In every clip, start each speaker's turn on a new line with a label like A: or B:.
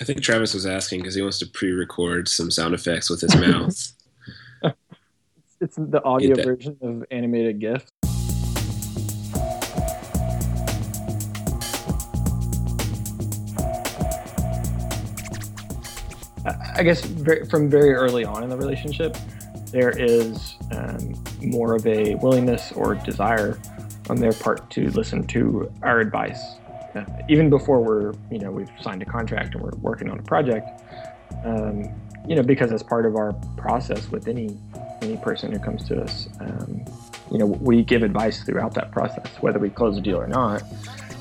A: I think Travis was asking because he wants to pre-record some sound effects with his mouth.
B: It's the audio version of animated GIF. I guess from very early on in the relationship, there is um, more of a willingness or desire on their part to listen to our advice, even before we're you know we've signed a contract and we're working on a project. Um, you know, because as part of our process with any any person who comes to us, um, you know, we give advice throughout that process, whether we close a deal or not,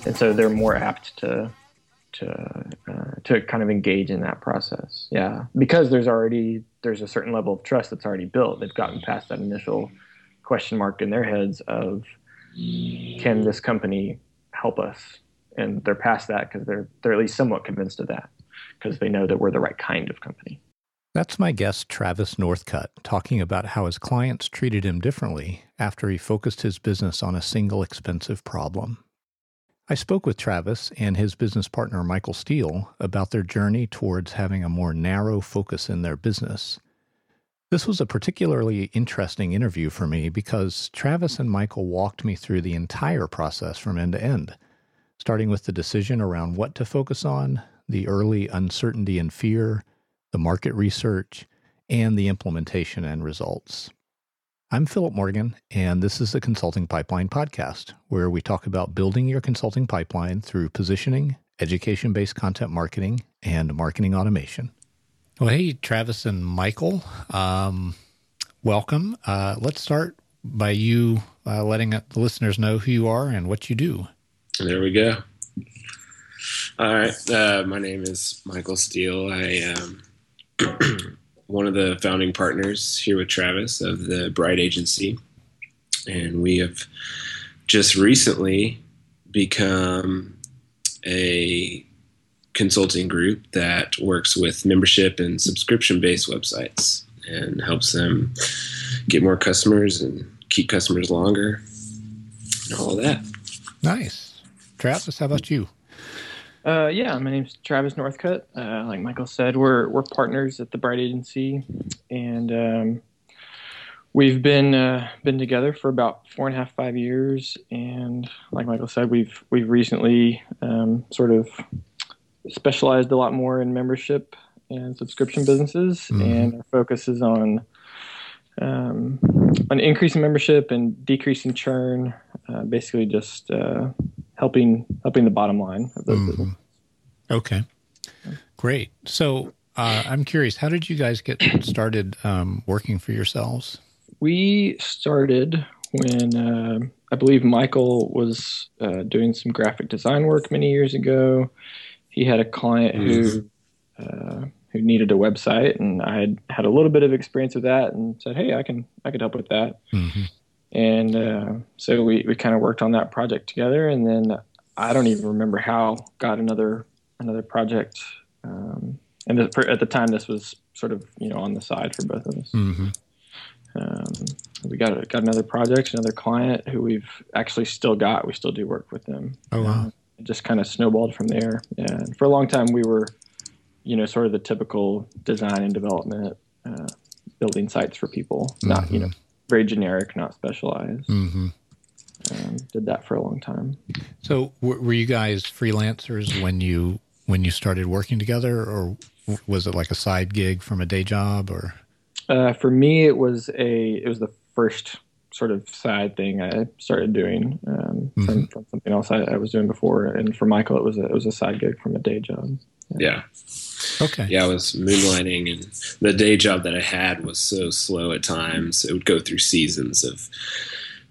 B: and so they're more apt to to uh, to kind of engage in that process. Yeah, because there's already there's a certain level of trust that's already built. They've gotten past that initial question mark in their heads of can this company help us, and they're past that because they're they're at least somewhat convinced of that because they know that we're the right kind of company.
C: That's my guest, Travis Northcutt, talking about how his clients treated him differently after he focused his business on a single expensive problem. I spoke with Travis and his business partner, Michael Steele, about their journey towards having a more narrow focus in their business. This was a particularly interesting interview for me because Travis and Michael walked me through the entire process from end to end, starting with the decision around what to focus on, the early uncertainty and fear, the market research, and the implementation and results. I'm Philip Morgan, and this is the Consulting Pipeline Podcast, where we talk about building your consulting pipeline through positioning, education based content marketing, and marketing automation. Well, hey, Travis and Michael, um, welcome. Uh, let's start by you uh, letting the listeners know who you are and what you do.
A: There we go. All right. Uh, my name is Michael Steele. I um, one of the founding partners here with Travis of the Bright Agency. And we have just recently become a consulting group that works with membership and subscription based websites and helps them get more customers and keep customers longer and all of that.
C: Nice. Travis, how about you?
B: Uh, yeah, my name's Travis Northcutt. Uh, like Michael said, we're we're partners at the Bright Agency, and um, we've been uh, been together for about four and a half five years. And like Michael said, we've we've recently um, sort of specialized a lot more in membership and subscription businesses, mm-hmm. and our focus is on um, on increasing membership and decreasing churn. Uh, basically, just uh, helping helping the bottom line of those mm-hmm.
C: Okay, great. So uh, I'm curious, how did you guys get started um, working for yourselves?
B: We started when uh, I believe Michael was uh, doing some graphic design work many years ago. He had a client mm-hmm. who uh, who needed a website, and I had had a little bit of experience with that, and said, "Hey, I can I could help with that." Mm-hmm. And uh, so we we kind of worked on that project together, and then I don't even remember how got another another project. Um, and at the time, this was sort of you know on the side for both of us. Mm-hmm. Um, we got got another project, another client who we've actually still got. We still do work with them.
C: Oh wow!
B: it just kind of snowballed from there. And for a long time, we were, you know, sort of the typical design and development, uh, building sites for people. Mm-hmm. Not you know very generic, not specialized. Mm-hmm. Um, did that for a long time.
C: So, w- were you guys freelancers when you when you started working together, or was it like a side gig from a day job? Or
B: uh, for me, it was a it was the first sort of side thing I started doing um, mm-hmm. from, from, something else I, I, was doing before, and for Michael, it was a, it was a side gig from a day job.
A: Yeah. yeah.
C: Okay.
A: Yeah, I was moonlighting, and the day job that I had was so slow at times. It would go through seasons of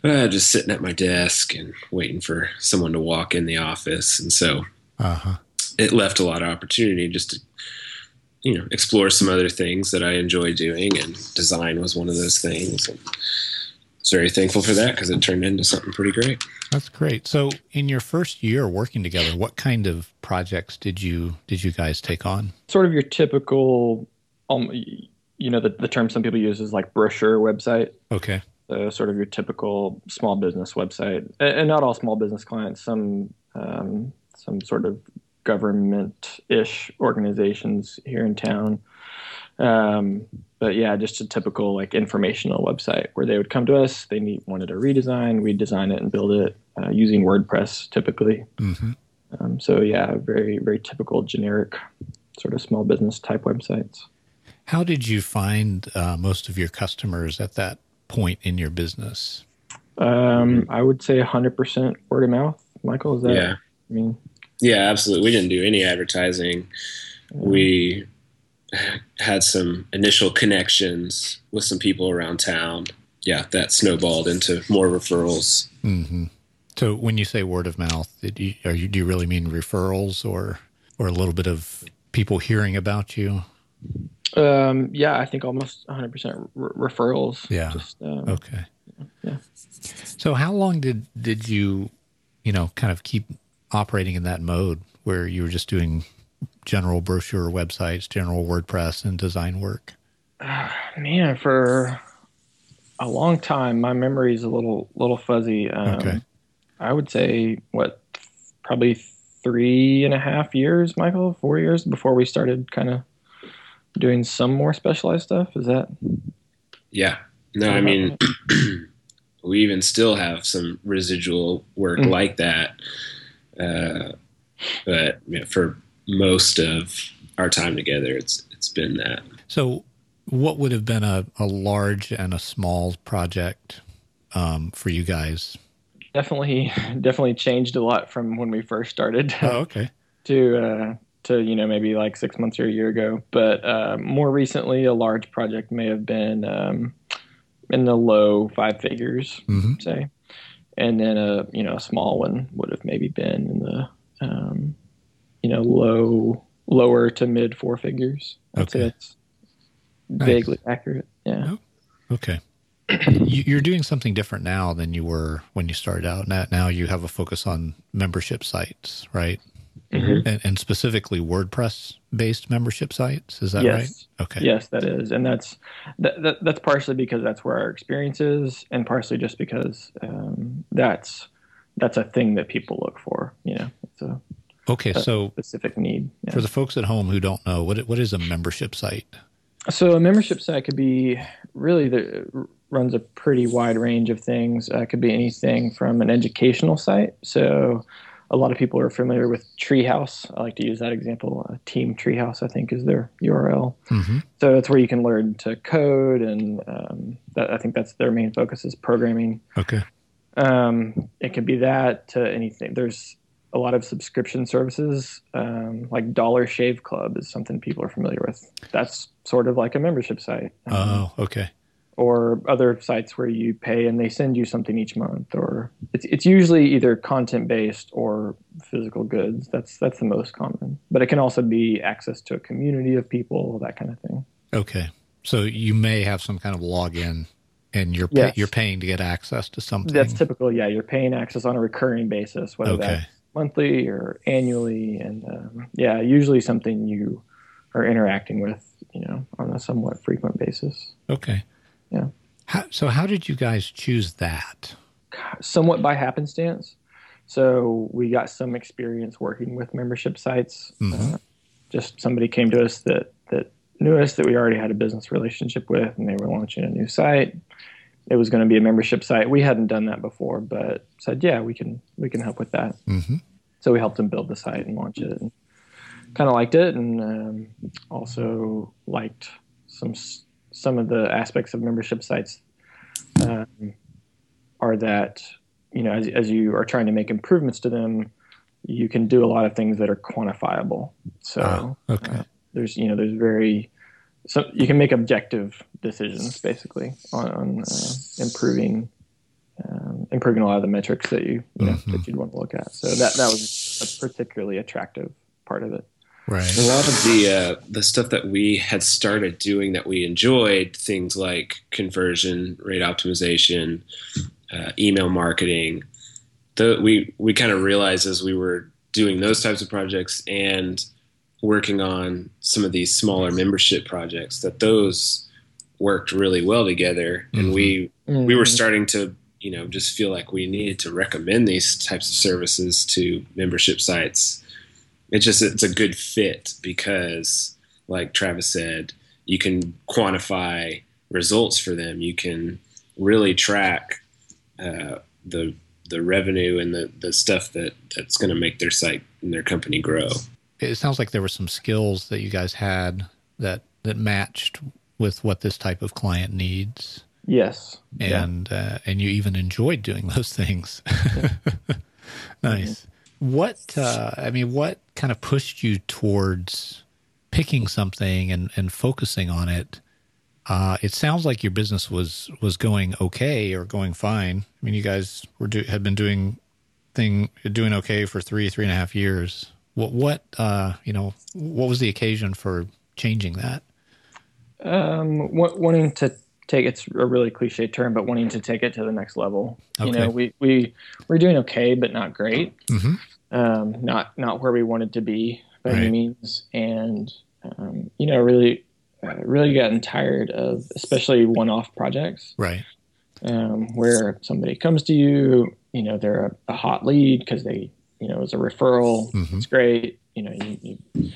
A: uh, just sitting at my desk and waiting for someone to walk in the office, and so uh-huh. it left a lot of opportunity just to you know explore some other things that I enjoy doing, and design was one of those things. And, was very thankful for that because it turned into something pretty great.
C: That's great. So, in your first year working together, what kind of projects did you did you guys take on?
B: Sort of your typical, um, you know, the, the term some people use is like brochure website.
C: Okay.
B: So sort of your typical small business website, and not all small business clients. Some um, some sort of government-ish organizations here in town. Um, but yeah, just a typical like informational website where they would come to us. They need, wanted a redesign. We'd design it and build it uh, using WordPress typically.
C: Mm-hmm.
B: Um, so yeah, very very typical generic sort of small business type websites.
C: How did you find uh, most of your customers at that point in your business?
B: Um, I would say 100% word of mouth. Michael, is that?
A: Yeah.
B: I mean,
A: Yeah, absolutely. We didn't do any advertising. We had some initial connections with some people around town. Yeah, that snowballed into more referrals.
C: Mm-hmm. So when you say word of mouth, did you, are you, do you really mean referrals or or a little bit of people hearing about you?
B: um, yeah, I think almost 100% re- referrals.
C: Yeah.
B: Just, um,
C: Okay.
B: Yeah.
C: So how long did did you, you know, kind of keep operating in that mode where you were just doing general brochure websites, general WordPress, and design work?
B: Man, for a long time, my memory is a little little fuzzy. Um,
C: Okay.
B: I would say what, probably three and a half years, Michael, four years before we started kind of doing some more specialized stuff. Is that?
A: Yeah. No, I mean, we even still have some residual work
B: Mm.
A: like that. Uh, but yeah, for most of our time together, it's it's been that.
C: So what would have been a, a large and a small project um, for you guys?
B: Definitely, definitely changed a lot from when we first started.
C: Oh, okay.
B: to uh, to you know maybe like six months or a year ago. But uh, more recently, a large project may have been um, in the low five figures,
C: hmm
B: say, and then a you know a small one would have maybe been in the um, you know low lower to mid four figures. I'd
C: Okay.
B: that's vaguely accurate. Yeah.
C: Okay. you, you're doing something different now than you were when you started out. Now, now you have a focus on membership sites, right?
B: Mhm.
C: And, and specifically WordPress based membership sites. Is that
B: Yes.
C: right? Okay.
B: Yes, that is, and that's that, that, that's partially because that's where our experience is, and partially just because um, that's that's a thing that people look for. You know, it's a
C: Okay. So
B: specific need. Yeah.
C: for the folks at home who don't know, what what is a membership site?
B: So a membership site could be really the runs a pretty wide range of things. Uh, it could be anything from an educational site. So a lot of people are familiar with Treehouse. I like to use that example. Uh, Team Treehouse, I think, is their URL.
C: hmm
B: So that's where you can learn to code, and um, that, I think that's their main focus is programming.
C: Okay.
B: Um, it could be that to anything. There's a lot of subscription services, um, like Dollar Shave Club is something people are familiar with. That's sort of like a membership site. Um,
C: Oh, okay.
B: or other sites where you pay and they send you something each month or it's, it's usually either content based or physical goods that's that's the most common but it can also be access to a community of people that kind of thing
C: Okay. So you may have some kind of login and you're pay,
B: Yes.
C: you're paying to get access to something.
B: that's typical yeah you're paying access on a recurring basis whether
C: Okay.
B: that's monthly or annually and um, yeah usually something you are interacting with you know on a somewhat frequent basis
C: Okay.
B: Yeah.
C: How, so how did you guys choose that?
B: somewhat by happenstance. So we got some experience working with membership sites.
C: Mhm.
B: Uh, just somebody came to us that that knew us that we already had a business relationship with, and they were launching a new site. It was going to be a membership site. We hadn't done that before, but said, yeah, we can we can help with that.
C: hmm
B: So we helped them build the site and launch it. And kind of liked it, and um, also liked some some of the aspects of membership sites um, are that you know as, as you are trying to make improvements to them, you can do a lot of things that are quantifiable. So
C: Ah, okay.
B: uh, there's you know there's very so you can make objective decisions basically on, on uh, improving um, improving a lot of the metrics that you, you know
C: Mhm.
B: that you'd want to look at. So that that was a particularly attractive part of it.
C: Right.
A: A lot of the uh, the stuff that we had started doing that we enjoyed, things like conversion rate optimization, uh, email marketing. The, we we kind of realized as we were doing those types of projects and working on some of these smaller membership projects that those worked really well together, and we we were starting to you know just feel like we needed to recommend these types of services to membership sites. It's just it's a good fit because, like Travis said, you can quantify results for them. You can really track uh, the the revenue and the, the stuff that that's going to make their site and their company grow.
C: It sounds like there were some skills that you guys had that that matched with what this type of client needs.
B: Yes,
C: and yeah. uh, and you even enjoyed doing those things. nice. Mm-hmm. What uh, I mean, what kind of pushed you towards picking something and and focusing on it? Uh, it sounds like your business was was going okay or going fine. I mean, you guys were do, had been doing thing doing okay for three three and a half years. What what uh, you know what was the occasion for changing that?
B: Um, wanting to take it's a really cliche term, but wanting to take it to the next level. Okay. You know, we we we're doing okay, but not great. Mm-hmm. Um, not not where we wanted to be by right. any means, and um, you know, really uh, really gotten tired of especially one-off projects.
C: Right.
B: Um, where somebody comes to you, you know, they're a, a hot lead because they, you know, it's a referral. Mm-hmm. It's great. You know, you, you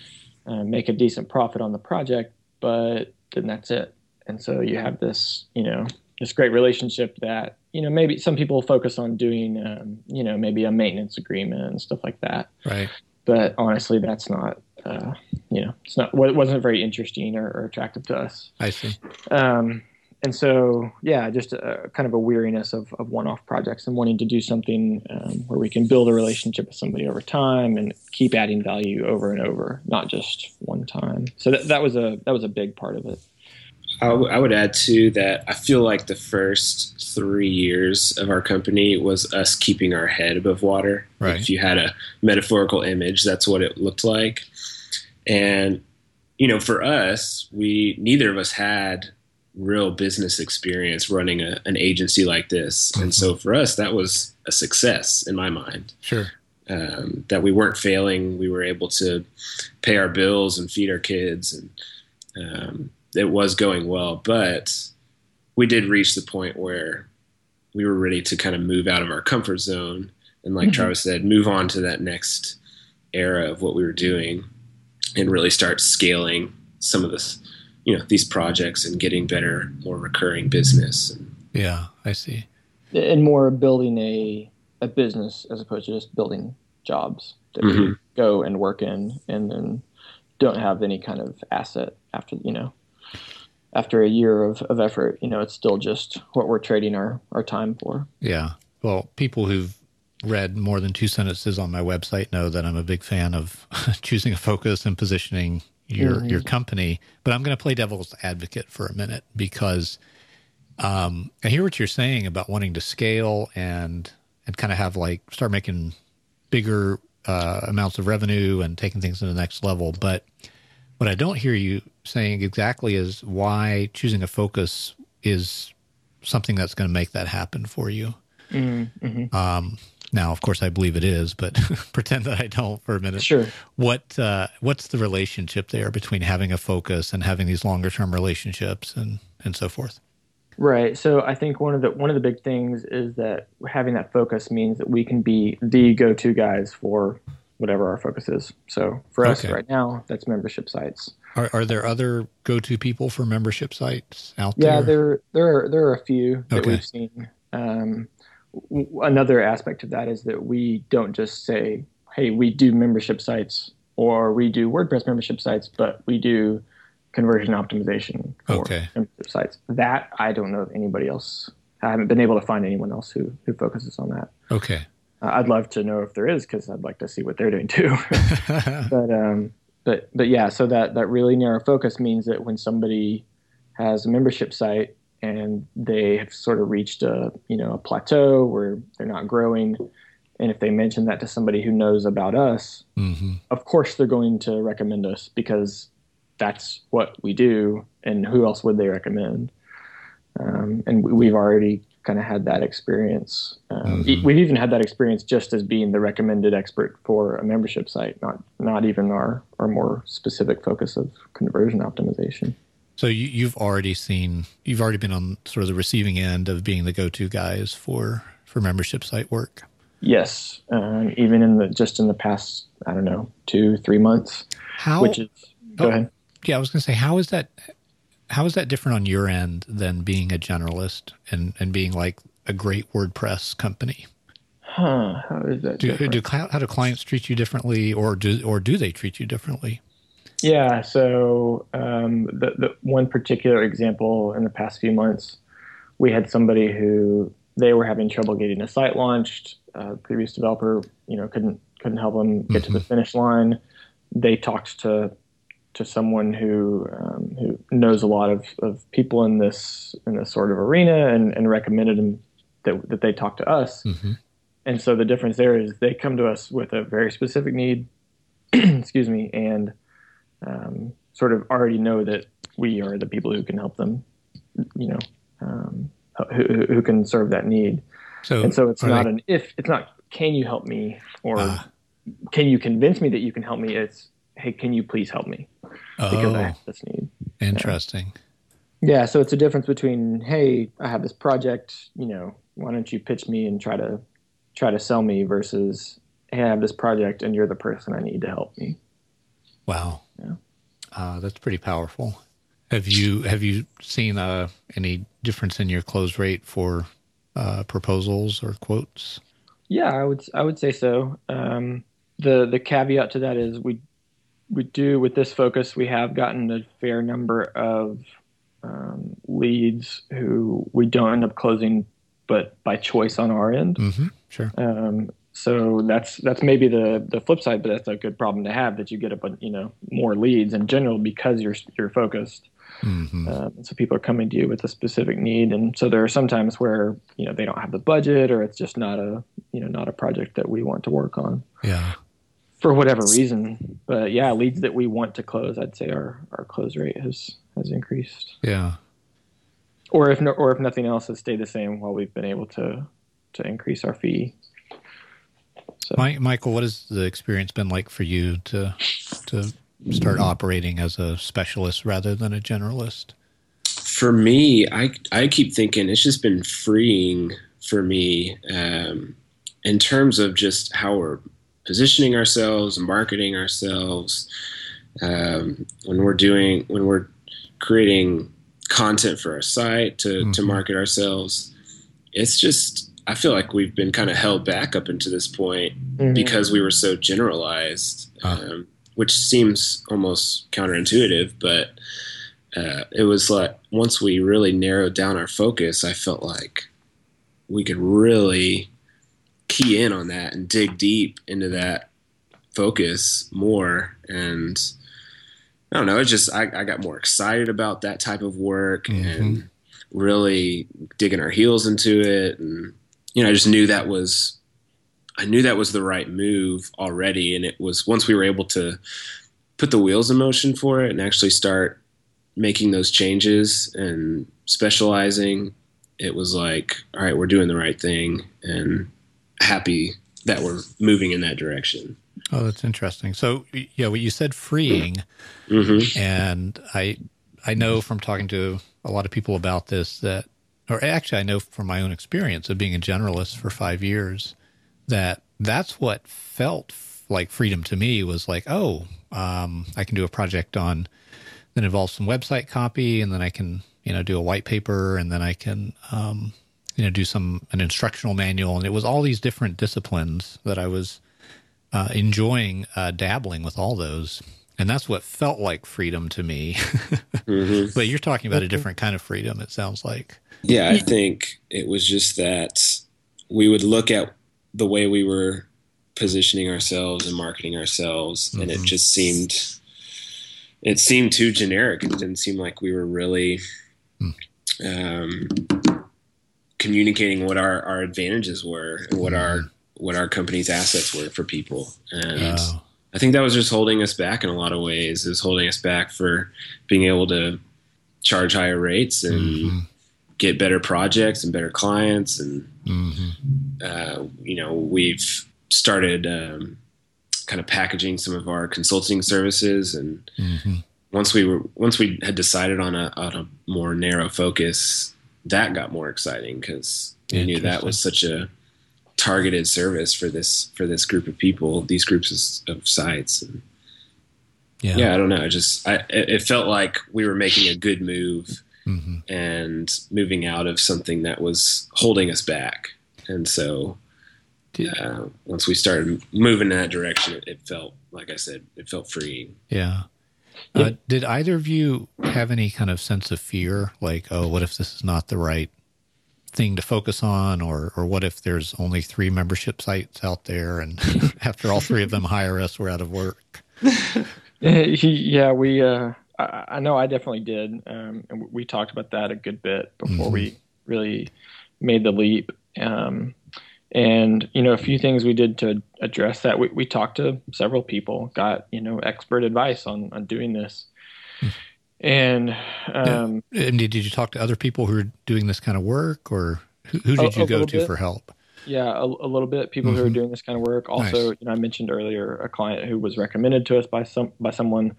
B: uh, make a decent profit on the project, but then that's it. And so you have this, you know, this great relationship that, you know, maybe some people focus on doing, um, you know, maybe a maintenance agreement and stuff like that.
C: Right.
B: But honestly, that's not uh, you know, it's not it wasn't very interesting or, or attractive to us.
C: I see.
B: Um, and so, yeah, just a, kind of a weariness of, of one-off projects and wanting to do something um, where we can build a relationship with somebody over time and keep adding value over and over, not just one time. So that, that was a that was a big part of it.
A: I, w- I would add too that I feel like the first three years of our company was us keeping our head above water.
C: Right.
A: If you had a metaphorical image, that's what it looked like. And you know, for us, we neither of us had real business experience running a, an agency like this, mm-hmm. and so for us, that was a success in my mind.
C: Sure.
A: Um, that we weren't failing, we were able to pay our bills and feed our kids, and um, it was going well. But we did reach the point where we were ready to kind of move out of our comfort zone, and like mm-hmm. Travis said, move on to that next era of what we were doing and really start scaling some of this, you know, these projects and getting better, more recurring business.
C: Yeah, I see.
B: And more building a a business as opposed to just building jobs that mm-hmm. we go and work in and then don't have any kind of asset after you know after a year of, of effort you know it's still just what we're trading our, our time for
C: yeah well people who've read more than two sentences on my website know that I'm a big fan of choosing a focus and positioning your mm-hmm. your company. But I'm going to play devil's advocate for a minute because um, I hear what you're saying about wanting to scale and and kind of have like start making bigger uh, amounts of revenue and taking things to the next level. But what I don't hear you saying exactly is why choosing a focus is something that's going to make that happen for you. Mm-hmm. Um, now, of course, I believe it is, but pretend that I don't for a minute.
B: Sure.
C: What uh, What's the relationship there between having a focus and having these longer term relationships and and so forth?
B: Right. So I think one of the one of the big things is that having that focus means that we can be the go to guys for whatever our focus is. So for us okay. right now, that's membership sites.
C: Are, are there other go to people for membership sites out
B: yeah,
C: there?
B: Yeah, there there are, there are a few that okay. we've seen. Um, another aspect of that is that we don't just say, hey, we do membership sites or we do WordPress membership sites, but we do conversion optimization for
C: okay.
B: membership sites. That I don't know of anybody else. I haven't been able to find anyone else who, who focuses on that.
C: Okay.
B: Uh, I'd love to know if there is because I'd like to see what they're doing too. but um, but but yeah, so that that really narrow focus means that when somebody has a membership site and they have sort of reached a you know a plateau where they're not growing. And if they mention that to somebody who knows about us mm-hmm. of course they're going to recommend us because that's what we do. And who else would they recommend? Um, and we've already kind of had that experience. Um, mm-hmm. we've even had that experience just as being the recommended expert for a membership site not not even our our more specific focus of conversion optimization
C: so you, have already seen, you've already been on sort of the receiving end of being the go-to guys for for membership site work.
B: Yes, um, even in the just in the past, I don't know, two three months.
C: How?
B: Which is go
C: Oh.
B: ahead.
C: Yeah, I was going to say, how is that? How is that different on your end than being a generalist and and being like a great WordPress company?
B: Huh? How is that?
C: Do, do how do clients treat you differently, or do or do they treat you differently?
B: Yeah. So um, the the one particular example in the past few months, we had somebody who they were having trouble getting a site launched. Uh, previous developer, you know, couldn't couldn't help them get to the finish line. They talked to to someone who um, who knows a lot of, of people in this in this sort of arena and, and recommended them that that they talk to us.
C: Mm-hmm.
B: And so the difference there is they come to us with a very specific need, excuse me, and um, sort of already know that we are the people who can help them, you know, um, who, who- can serve that need.
C: So,
B: And so it's not
C: they-
B: an if, it's not can you help me or
C: Ah.
B: can you convince me that you can help me? It's hey, can you please help me because I
C: oh,
B: have this need.
C: interesting.
B: Yeah, so it's a difference between hey, I have this project, you know, why don't you pitch me and try to try to sell me versus hey, I have this project and you're the person I need to help me.
C: Wow.
B: Yeah.
C: Uh, that's pretty powerful. Have you have you seen uh, any difference in your close rate for uh, proposals or quotes?
B: Yeah, I would I would say so. Um, the the caveat to that is we we do with this focus we have gotten a fair number of um, leads who we don't end up closing, but by choice on our end.
C: Mm-hmm. Sure.
B: Um, so that's that's maybe the the flip side, but that's a good problem to have that you get a bun- you know more leads in general because you're you're focused.
C: Mm-hmm.
B: Um, so people are coming to you with a specific need, and so there are some times where you know they don't have the budget, or it's just not a you know not a project that we want to work on
C: Yeah.
B: for whatever reason. But yeah, leads that we want to close, I'd say our our close rate has has increased,
C: Yeah.
B: or if no, or if nothing else has stayed the same while we've been able to to increase our fee. So
C: Mi- Michael, what has the experience been like for you to to start operating as a specialist rather than a generalist?
A: for me, I I keep thinking it's just been freeing for me um, in terms of just how we're positioning ourselves and marketing ourselves. Um, when we're doing when we're creating content for our site to to
C: Mhm.
A: market ourselves, it's just I feel like we've been kind of held back up until this point
B: Mhm.
A: because we were so generalized,
C: Ah.
A: um, which seems almost counterintuitive, but uh, it was like once we really narrowed down our focus, I felt like we could really key in on that and dig deep into that focus more. And I don't know, it's just I, I got more excited about that type of work and really digging our heels into it. And, you know, I just knew that was I knew that was the right move already. And it was once we were able to put the wheels in motion for it and actually start making those changes and specializing, it was like, all right, we're doing the right thing and happy that we're moving in that direction.
C: Oh, that's interesting. So, yeah, what you said freeing,
A: hmm
C: and I I know from talking to a lot of people about this that, or actually, I know from my own experience of being a generalist for five years that that's what felt like freedom to me was like, oh, um, I can do a project on that involves some website copy, and then I can you know do a white paper, and then I can um, you know do some an instructional manual, and it was all these different disciplines that I was uh, enjoying uh, dabbling with all those. And that's what felt like freedom to me.
A: hmm
C: but you're talking about a different kind of freedom, it sounds like.
A: Yeah, I think it was just that we would look at the way we were positioning ourselves and marketing ourselves, and it
C: Mhm.
A: just seemed it seemed too generic. It didn't seem like we were really
C: Hmm.
A: um, communicating what our, our advantages were and what our what our company's assets were for people. And
C: Oh,
A: I think that was just holding us back in a lot of ways. It was holding us back for being able to charge higher rates and
C: mhm,
A: get better projects and better clients. And,
C: mhm.
A: uh, you know, we've started um, kind of packaging some of our consulting services. And
C: Mhm.
A: once we were, once we had decided on a, on a more narrow focus, that got more exciting because we knew that was such a targeted service for this for this group of people, these groups of, of sites. And yeah. yeah, I don't know. I just I it felt like we were making a good move mm-hmm. and moving out of something that was holding us back. And so uh, once we started moving in that direction, it, it, felt like I said, it felt freeing.
C: Yeah. Uh, did either of you have any kind of sense of fear, like, oh, what if this is not the right thing to focus on, or or what if there's only three membership sites out there, and after all three of them hire us, we're out of work?
B: yeah, we. Uh, I, I, know I definitely did, um, and we talked about that a good bit before mm-hmm. we really made the leap. Um, and you know, a few things we did to address that. We, we talked to several people, got you know expert advice on on doing this. And um,
C: yeah. and did, did you talk to other people who are doing this kind of work, or who, who did a, you go to bit. for help?
B: Yeah, a, a little bit. People mm-hmm. who are mm-hmm. doing this kind of work. Also, nice. you know, I mentioned earlier a client who was recommended to us by some by someone.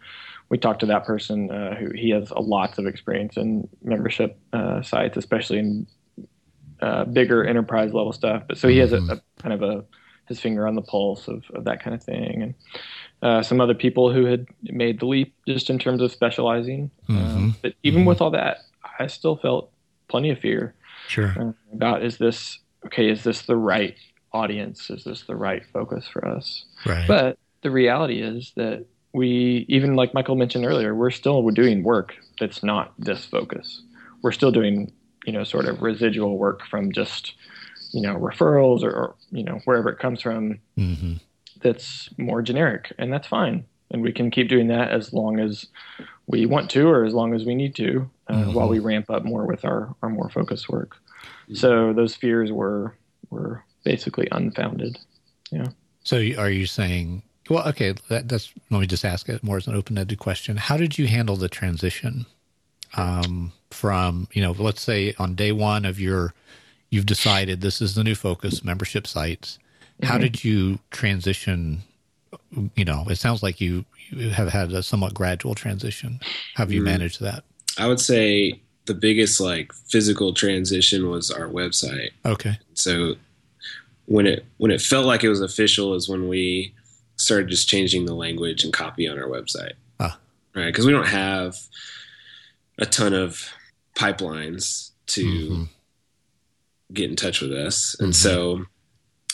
B: We talked to that person uh, who he has a lots of experience in membership uh, sites, especially in uh, bigger enterprise level stuff. But so he has a, mm-hmm. a, kind of a his finger on the pulse of, of that kind of thing, and uh, some other people who had made the leap just in terms of specializing. Mm-hmm. Um, but even mm-hmm. with all that, I still felt plenty of fear.
C: Sure. Uh,
B: about is this okay? Is this the right audience? Is this the right focus for us?
C: Right.
B: But the reality is that we, even like Michael mentioned earlier, we're still doing work that's not this focus. We're still doing, you know, sort of residual work from just, you know, referrals or, or you know, wherever it comes from. Mm-hmm. That's more generic, and that's fine. And we can keep doing that as long as we want to, or as long as we need to, uh, mm-hmm. while we ramp up more with our our more focused work. So those fears were were basically unfounded. Yeah.
C: So are you saying? Well, okay. That, that's let me just ask it more as an open-ended question. How did you handle the transition um, from you know, let's say on day one of your, you've decided this is the new focus, membership sites. How mm-hmm. did you transition? You know, it sounds like you, you have had a somewhat gradual transition. How have you mm managed that?
A: I would say the biggest like physical transition was our website.
C: Okay.
A: So when it when it felt like it was official is when we started just changing the language and copy on our website. Ah. Right, because we don't have a ton of pipelines to mm-hmm. get in touch with us, and mm-hmm. so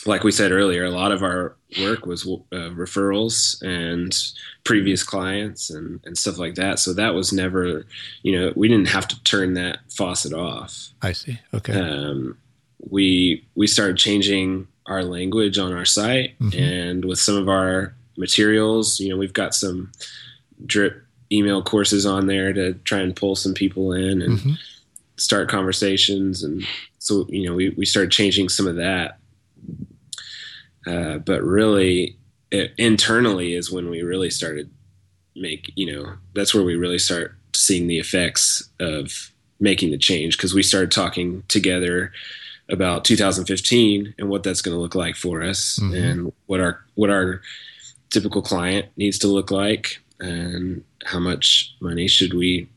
A: like we said earlier, a lot of our work was uh, referrals and previous clients and, and stuff like that. So that was never, you know, we didn't have to turn that faucet off.
C: I see. Okay. Um,
A: we we started changing our language on our site mm-hmm. and with some of our materials. You know, we've got some drip email courses on there to try and pull some people in and mm-hmm. start conversations. And so, you know, we we started changing some of that uh, but really, it, internally is when we really started make you know that's where we really start seeing the effects of making the change because we started talking together about 2015 and what that's going to look like for us mm-hmm. and what our what our typical client needs to look like and how much money should we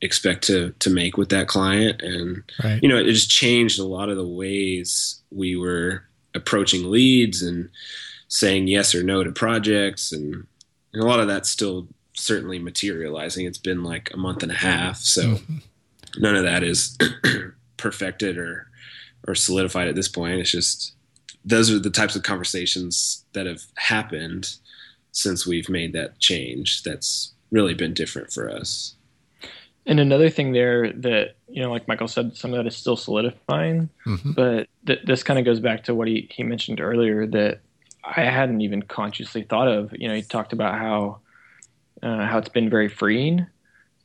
A: expect to to make with that client and right. you know it just changed a lot of the ways we were approaching leads and saying yes or no to projects. And, and a lot of that's still certainly materializing. It's been like a month and a half. So mm-hmm. none of that is perfected or or solidified at this point. It's just those are the types of conversations that have happened since we've made that change that's really been different for us
B: and another thing there that you know, like Michael said, some of that is still solidifying, mm-hmm. but th- this kind of goes back to what he he mentioned earlier that I hadn't even consciously thought of. You know, he talked about how uh, how it's been very freeing,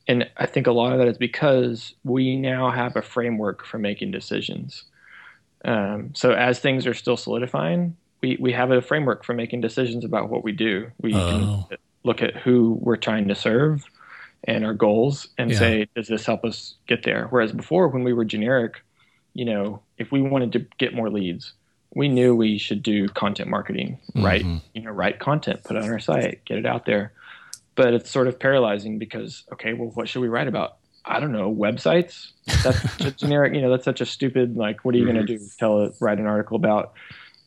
B: and I think a lot of that is because we now have a framework for making decisions. Um, so as things are still solidifying, we we have a framework for making decisions about what we do. We oh. can look at who we're trying to serve and our goals and yeah. say, does this help us get there? Whereas before, when we were generic, you know, if we wanted to get more leads, we knew we should do content marketing, right? Mm-hmm. You know, write content, put it on our site, get it out there. But it's sort of paralyzing because, okay, well, what should we write about? I don't know, websites. That's generic. You know, that's such a stupid. Like, what are you going to do? Tell it, write an article about,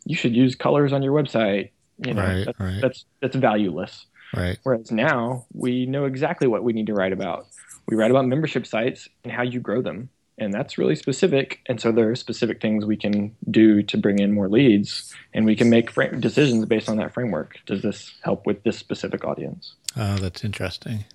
B: you should use colors on your website. You know,
C: Right,
B: that's,
C: right.
B: that's that's valueless.
C: Right.
B: Whereas now we know exactly what we need to write about. We write about membership sites and how you grow them. And that's really specific. And so there are specific things we can do to bring in more leads. And we can make fra- decisions based on that framework. Does this help with this specific audience?
C: Oh, that's interesting.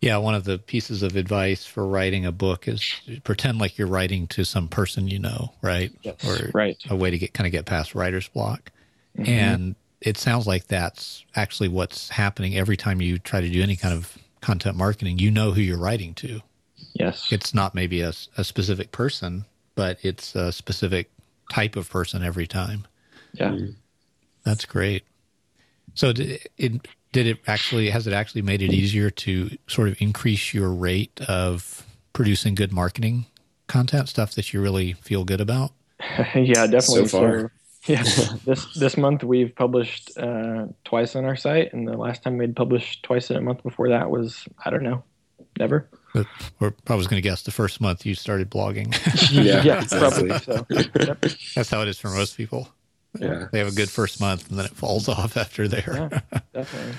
C: Yeah, one of the pieces of advice for writing a book is pretend like you're writing to some person you know, right?
B: Yes.
C: Or
B: right.
C: a way to get kind of get past writer's block.
B: Mhm.
C: And it sounds like that's actually what's happening every time you try to do any kind of content marketing. You know who you're writing to.
B: Yes.
C: It's not maybe a, a specific person, but it's a specific type of person every time.
B: yeah. Mm-hmm.
C: That's great. So did it did it actually has it actually made it easier to sort of increase your rate of producing good marketing content stuff that you really feel good about?
B: yeah, definitely.
A: So far.
B: yeah, this this month we've published uh, twice on our site, and the last time we'd published twice in a month before that was I don't know, never.
C: But, or I was going to guess the first month you started blogging.
A: Yeah,
B: yeah,
A: exactly.
B: probably. So, yep.
C: That's how it is for most people.
A: Yeah.
C: They have a good first month and then it falls off after there.
B: yeah, definitely.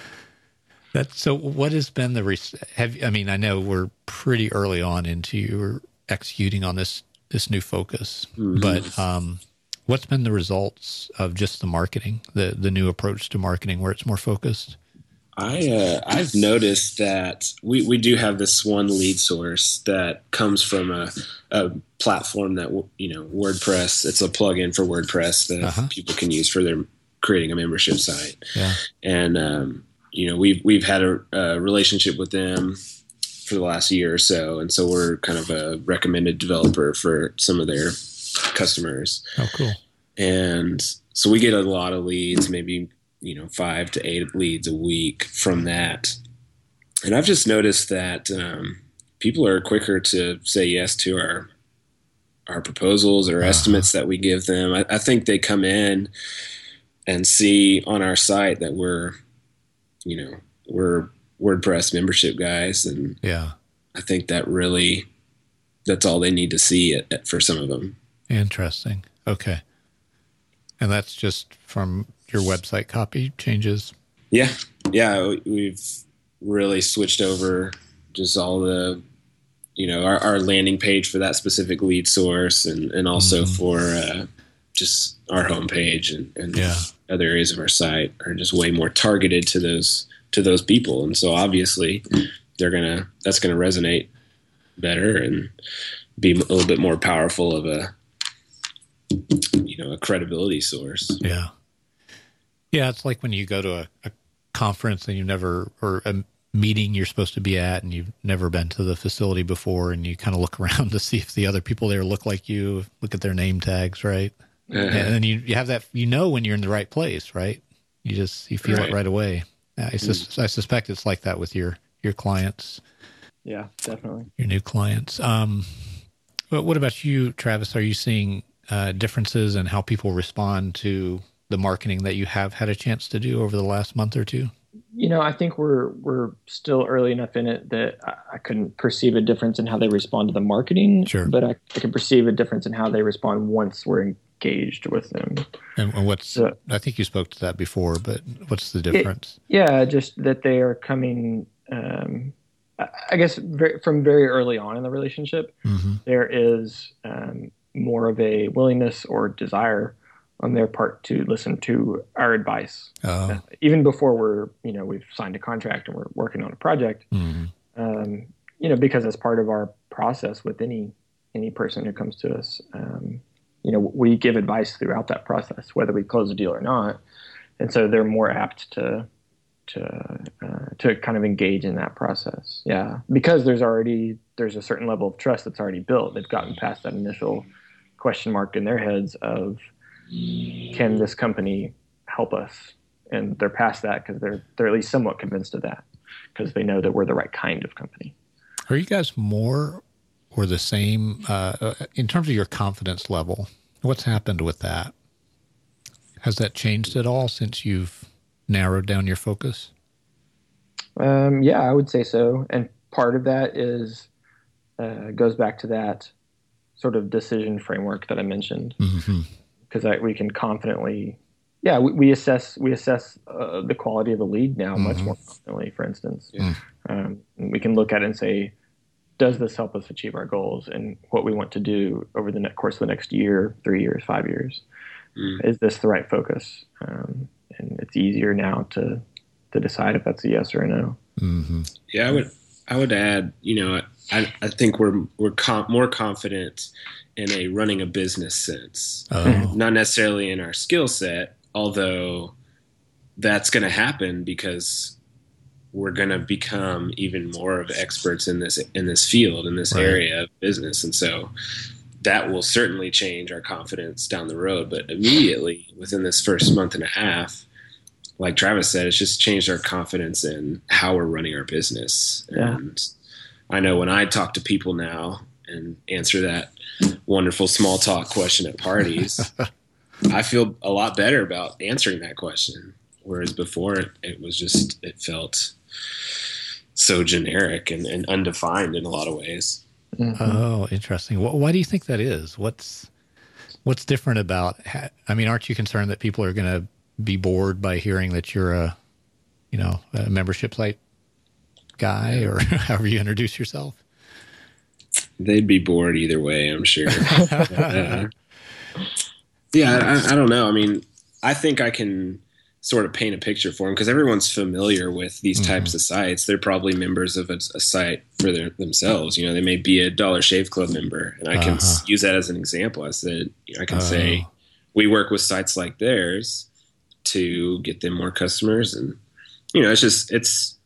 C: That so what has been the res- have I mean I know we're pretty early on into your executing on this this new focus
A: Mhm.
C: but um what's been the results of just the marketing the the new approach to marketing where it's more focused
A: I uh, I've noticed that we, we do have this one lead source that comes from a, a platform that you know WordPress. It's a plugin for WordPress that
C: Uh-huh.
A: people can use for their creating a membership site.
C: yeah
A: And um, you know we've we've had a, a relationship with them for the last year or so, and so we're kind of a recommended developer for some of their customers.
C: oh cool.
A: And so we get a lot of leads maybe you know five to eight leads a week from that. And i've just noticed that um, people are quicker to say yes to our our proposals or
C: Uh-huh.
A: estimates that we give them. I, I think they come in and see on our site that we're you know we're wordpress membership guys. And
C: yeah.
A: I think that really that's all they need to see it, for some of them
C: interesting. Okay. And that's just from your website copy changes?
A: Yeah, yeah, we- we've really switched over just all the, you know, our, our landing page for that specific lead source, and and also
C: Mhm.
A: for uh, just our homepage and, and
C: Yeah.
A: other areas of our site are just way more targeted to those to those people, and so obviously they're gonna that's gonna resonate better and be a little bit more powerful of a you know a credibility source.
C: Yeah. Yeah, it's like when you go to a, a conference and you never, or a meeting you're supposed to be at and you've never been to the facility before and you kind of look around to see if the other people there look like you, look at their name tags, right?
A: Uh,
C: And then you, you have that, you know, when you're in the right place, right? You just, you feel
A: Right.
C: it right away. I, sus- I suspect it's like that with your, your clients,
B: Yeah, definitely.
C: your new clients. Um, but what about you, Travis? Are you seeing uh, differences in how people respond to the marketing that you have had a chance to do over the last month or two?
B: You know, I think we're we're still early enough in it that I, I couldn't perceive a difference in how they respond to the marketing.
C: Sure.
B: But I, I can perceive a difference in how they respond once we're engaged with them.
C: And, and what's,
B: So
C: I think you spoke to that before, but what's the difference?
B: yeah, just that they are coming. Um, I guess very, from very early on in the relationship,
C: hmm
B: there is um, more of a willingness or desire on their part to listen to our advice,
C: Oh,
B: even before we're you know we've signed a contract and we're working on a project.
C: mhm.
B: um, you know, because as part of our process with any any person who comes to us, um, you know, we give advice throughout that process, whether we close a deal or not, and so they're more apt to to uh, to kind of engage in that process. Yeah, because there's already there's a certain level of trust that's already built. They've gotten past that initial question mark in their heads of can this company help us, and they're past that because they're they're at least somewhat convinced of that because they know that we're the right kind of company.
C: Are you guys more or the same uh, uh, in terms of your confidence level? What's happened with that? Has that changed at all since you've narrowed down your focus?
B: Um, yeah, I would say so. And part of that is uh, goes back to that sort of decision framework that I mentioned, because we can confidently yeah, we, we assess we assess uh, the quality of the lead now mm-hmm. much more confidently. For instance, yeah. um, we can look at it and say, does this help us achieve our goals and what we want to do over the course of the next year, three years, five years? Mm. Is this the right focus? Um, and it's easier now to to decide if that's a yes or a no.
A: Mm-hmm. Yeah, I would I would add, you know, I, I think we're we're com- more confident in a running a business sense, oh. not necessarily in our skill set, although that's going to happen because we're going to become even more of experts in this in this field in this right. area of business and so that will certainly change our confidence down the road but immediately within this first month and a half like travis said it's just changed our confidence in how we're running our business yeah. and i know when i talk to people now and answer that wonderful small talk question at parties I feel a lot better about answering that question. Whereas before, it, it was just it felt so generic and, and, undefined in a lot of ways.
C: Mm-hmm. Oh, interesting. Why do you think that is? What's what's different about? I mean, aren't you concerned that people are going to be bored by hearing that you're a, you know, a membership site guy or however you introduce yourself?
A: They'd be bored either way, I'm sure. uh, yeah, I, I, don't know. I mean, I think I can sort of paint a picture for them because everyone's familiar with these mm-hmm. types of sites. They're probably members of a, a site for their, themselves. You know, they may be a Dollar Shave Club member, and I can uh-huh. use that as an example. I said, I can uh-huh. say we work with sites like theirs to get them more customers, and you know, it's just it's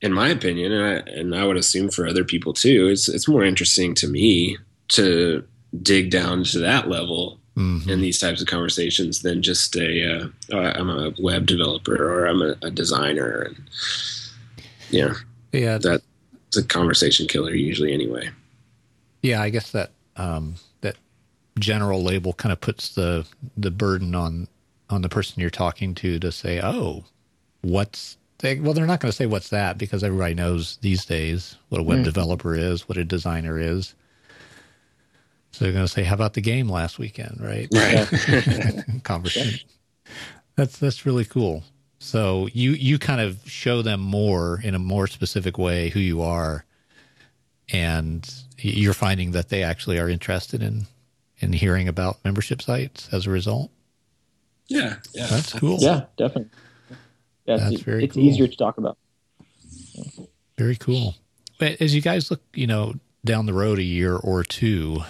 A: in my opinion, and I, and I would assume for other people too. It's it's more interesting to me to dig down to that level mm-hmm. in these types of conversations than just a uh, oh, I'm a web developer or I'm a, a designer and yeah yeah that's a conversation killer usually anyway
C: yeah I guess that um, that general label kind of puts the the burden on on the person you're talking to to say oh what's they, well they're not going to say what's that because everybody knows these days what a web mm. developer is what a designer is so they're going to say, "How about the game last weekend?" Right? Right. Conversation. That's that's really cool. So you you kind of show them more in a more specific way who you are, and you're finding that they actually are interested in in hearing about membership sites as a result.
A: Yeah, yeah,
C: that's cool.
B: Yeah, definitely. Yeah, that's it's, very. It's cool. easier to talk about.
C: Very cool. But as you guys look, you know, down the road a year or two,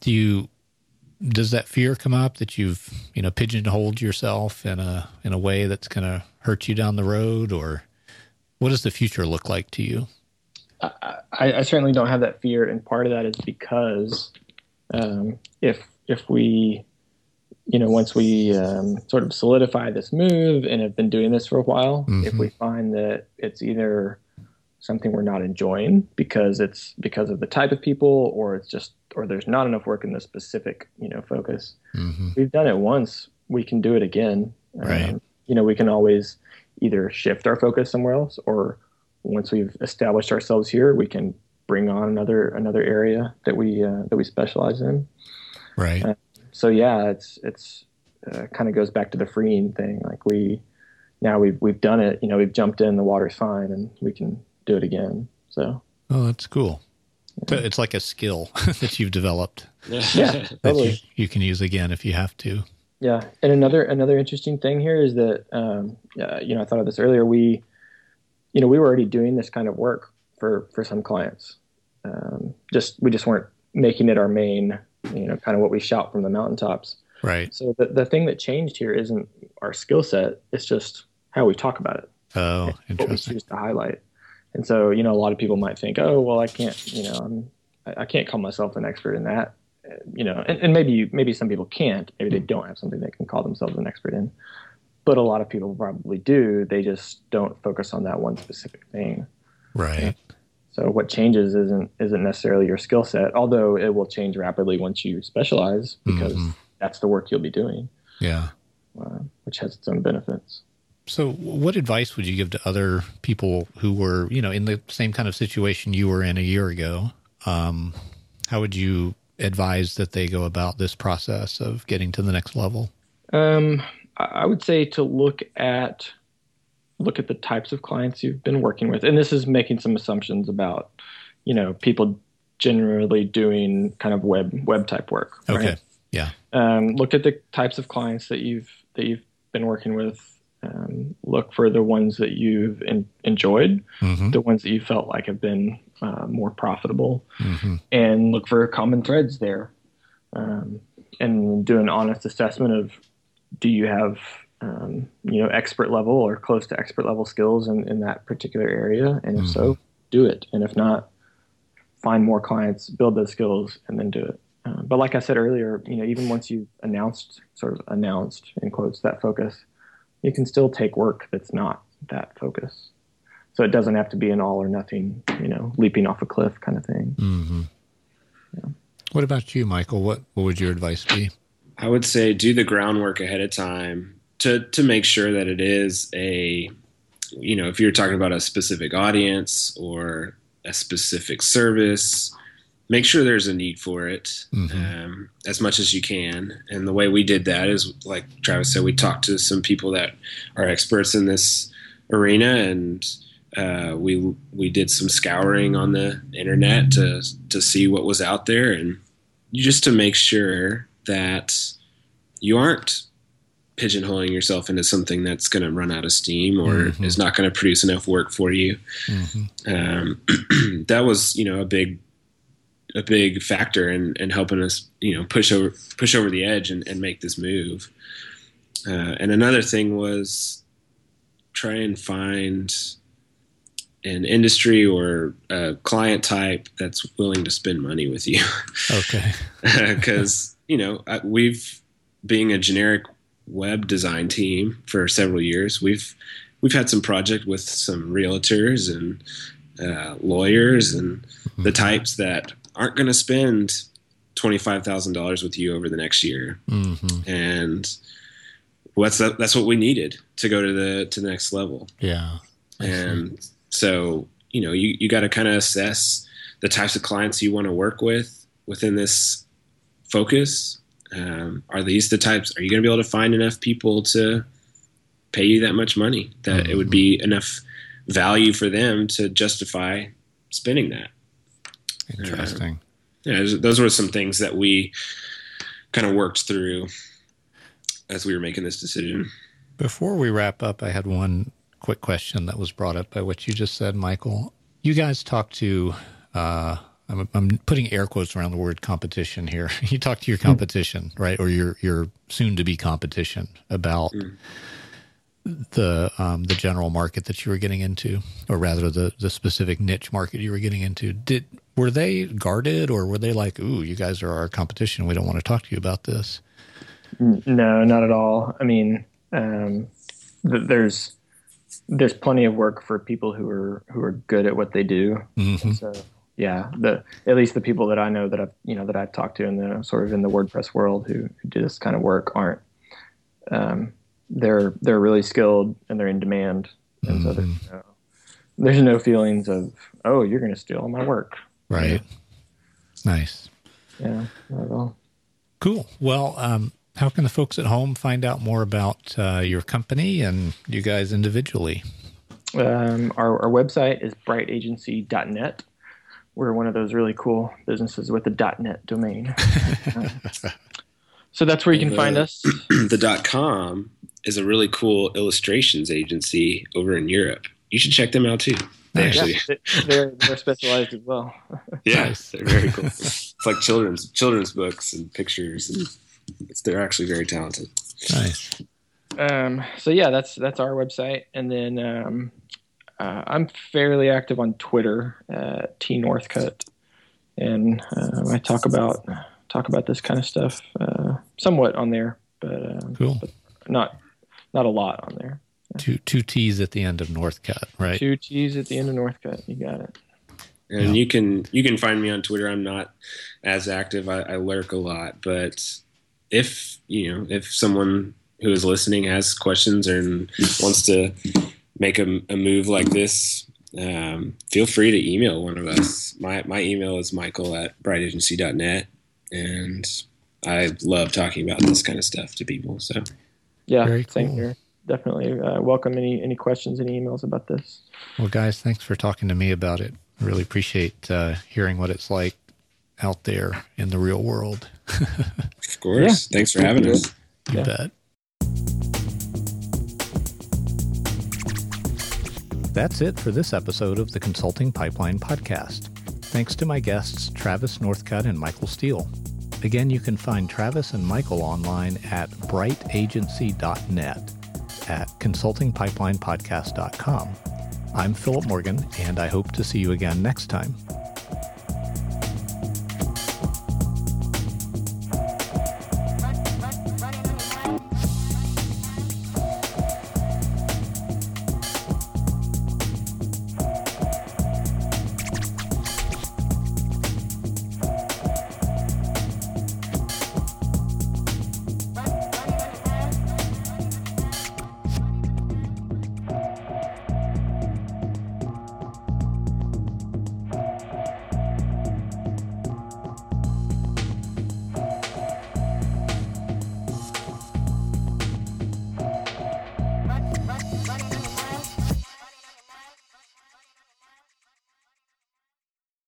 C: do you does that fear come up that you've you know pigeonholed yourself in a in a way that's going to hurt you down the road or what does the future look like to you
B: I, I, certainly don't have that fear and part of that is because um, if if we you know once we um, sort of solidify this move and have been doing this for a while mm-hmm. if we find that it's either something we're not enjoying because it's because of the type of people or it's just or there's not enough work in the specific you know focus mm-hmm. we've done it once we can do it again
C: right. Um,
B: you know we can always either shift our focus somewhere else or once we've established ourselves here we can bring on another another area that we uh, that we specialize in
C: right uh,
B: so yeah it's it's uh, kind of goes back to the freeing thing like we now we've we've done it you know we've jumped in the water's fine and we can do it again. So.
C: Oh, that's cool. Yeah. It's like a skill that you've developed.
B: yeah, totally.
C: You, you, can use again if you have to.
B: Yeah, and another another interesting thing here is that um, uh, you know I thought of this earlier. We, you know, we were already doing this kind of work for for some clients. Um, just we just weren't making it our main, you know, kind of what we shout from the mountaintops.
C: Right.
B: So the the thing that changed here isn't our skill set; it's just how we talk about it.
C: Oh, interesting. What we
B: choose to highlight. And so, you know, a lot of people might think, oh, well, I can't, you know, I'm, I can't call myself an expert in that, you know, and, and maybe, maybe some people can't, maybe they hmm. don't have something they can call themselves an expert in, but a lot of people probably do. They just don't focus on that one specific thing.
C: Right.
B: So what changes isn't, isn't necessarily your skill set, although it will change rapidly once you specialize because mm-hmm. that's the work you'll be doing.
C: Yeah.
B: Uh, which has its own benefits.
C: So, what advice would you give to other people who were, you know, in the same kind of situation you were in a year ago? Um, how would you advise that they go about this process of getting to the next level?
B: Um, I would say to look at look at the types of clients you've been working with, and this is making some assumptions about you know people generally doing kind of web web type work.
C: Right? Okay. Yeah.
B: Um, look at the types of clients that you've that you've been working with. Um, look for the ones that you've in, enjoyed, mm-hmm. the ones that you felt like have been uh, more profitable, mm-hmm. and look for common threads there. Um, and do an honest assessment of do you have um, you know expert level or close to expert level skills in, in that particular area, and if mm-hmm. so, do it. And if not, find more clients, build those skills, and then do it. Uh, but like I said earlier, you know, even once you've announced, sort of announced in quotes that focus, you can still take work that's not that focus. So it doesn't have to be an all or nothing, you know, leaping off a cliff kind of thing.
C: Mm-hmm. Yeah. What about you, Michael? What what would your advice be?
A: I would say do the groundwork ahead of time to to make sure that it is a you know if you're talking about a specific audience or a specific service make sure there's a need for it mm-hmm. um, as much as you can and the way we did that is like travis said we talked to some people that are experts in this arena and uh, we we did some scouring on the internet to to see what was out there and just to make sure that you aren't pigeonholing yourself into something that's going to run out of steam or mm-hmm. is not going to produce enough work for you. Mm-hmm. Um, that was, you know, a big, a big factor in, in helping us, you know, push over, push over the edge and, and make this move. Uh, and another thing was try and find an industry or a client type that's willing to spend money with you.
C: Okay.
A: Because, you know, we've, being a generic web design team for several years. We've we've had some project with some realtors and uh, lawyers and mm-hmm. the types that aren't going to spend twenty five thousand dollars with you over the next year, mm-hmm. and what's that, that's what we needed to go to the to the next level.
C: Yeah,
A: and so you know you you got to kind of assess the types of clients you want to work with within this focus um, are these the types? Are you going to be able to find enough people to pay you that much money that mm-hmm. it would be enough value for them to justify spending that?
C: Interesting.
A: Uh, yeah, those were some things that we kind of worked through as we were making this decision.
C: Before we wrap up, I had one quick question that was brought up by what you just said, Michael. You guys talked to uh, I'm, I'm putting air quotes around the word competition here. you talk to your competition, mm. right, or your your soon to be competition about mm. the um, the general market that you were getting into, or rather the the specific niche market you were getting into. Did were they guarded, or were they like, "Ooh, you guys are our competition. We don't want to talk to you about this"?
B: No, not at all. I mean, um, th- there's there's plenty of work for people who are who are good at what they do. Mm-hmm. So yeah, the at least the people that I know that I've you know that I've talked to in the sort of in the WordPress world who, who do this kind of work aren't. Um, they're they're really skilled and they're in demand, and mm-hmm. so there's mm-hmm. no, there's no feelings of oh you're going to steal my work.
C: Right. Nice.
B: Yeah. Not at all.
C: Cool. Well, um, how can the folks at home find out more about uh, your company and you guys individually?
B: Um, our, our website is brightagency.net we're one of those really cool businesses with a .net domain. so that's where you can
A: the,
B: find us.
A: The .com is a really cool illustrations agency over in Europe. You should check them out too. They actually
B: yeah, they're, they're specialized as well.
A: yeah, they're very cool. it's like children's children's books and pictures, and they're actually very talented.
C: Nice.
B: Um, so yeah, that's that's our website, and then um, uh, I'm fairly active on Twitter, uh, T Northcutt, and uh, I talk about talk about this kind of stuff uh, somewhat on there, but, uh,
C: cool.
B: but not not a lot on there.
C: Two two T's at the end of Northcutt, right?
B: Two T's at the end of Northcutt. You got it.
A: And yeah. you can you can find me on Twitter. I'm not as active. I, I lurk a lot, but if you know if someone who is listening has questions and wants to make a, a move like this, um, feel free to email one of us. My my email is michael at brightagency.net, and I love talking about this kind of stuff to people. So
B: Yeah, Very same cool. here. Definitely uh, welcome any any questions, any emails about this.
C: Well, guys, thanks for talking to me about it. Really appreciate uh, hearing what it's like out there in the real world.
A: of course. Yeah. Thanks for having us.
C: You yeah. bet. That's it for this episode of the Consulting Pipeline Podcast. Thanks to my guests, Travis Northcutt and Michael Steele. Again, you can find Travis and Michael online at brightagency.net at consultingpipelinepodcast.com. I'm Philip Morgan, and I hope to see you again next time.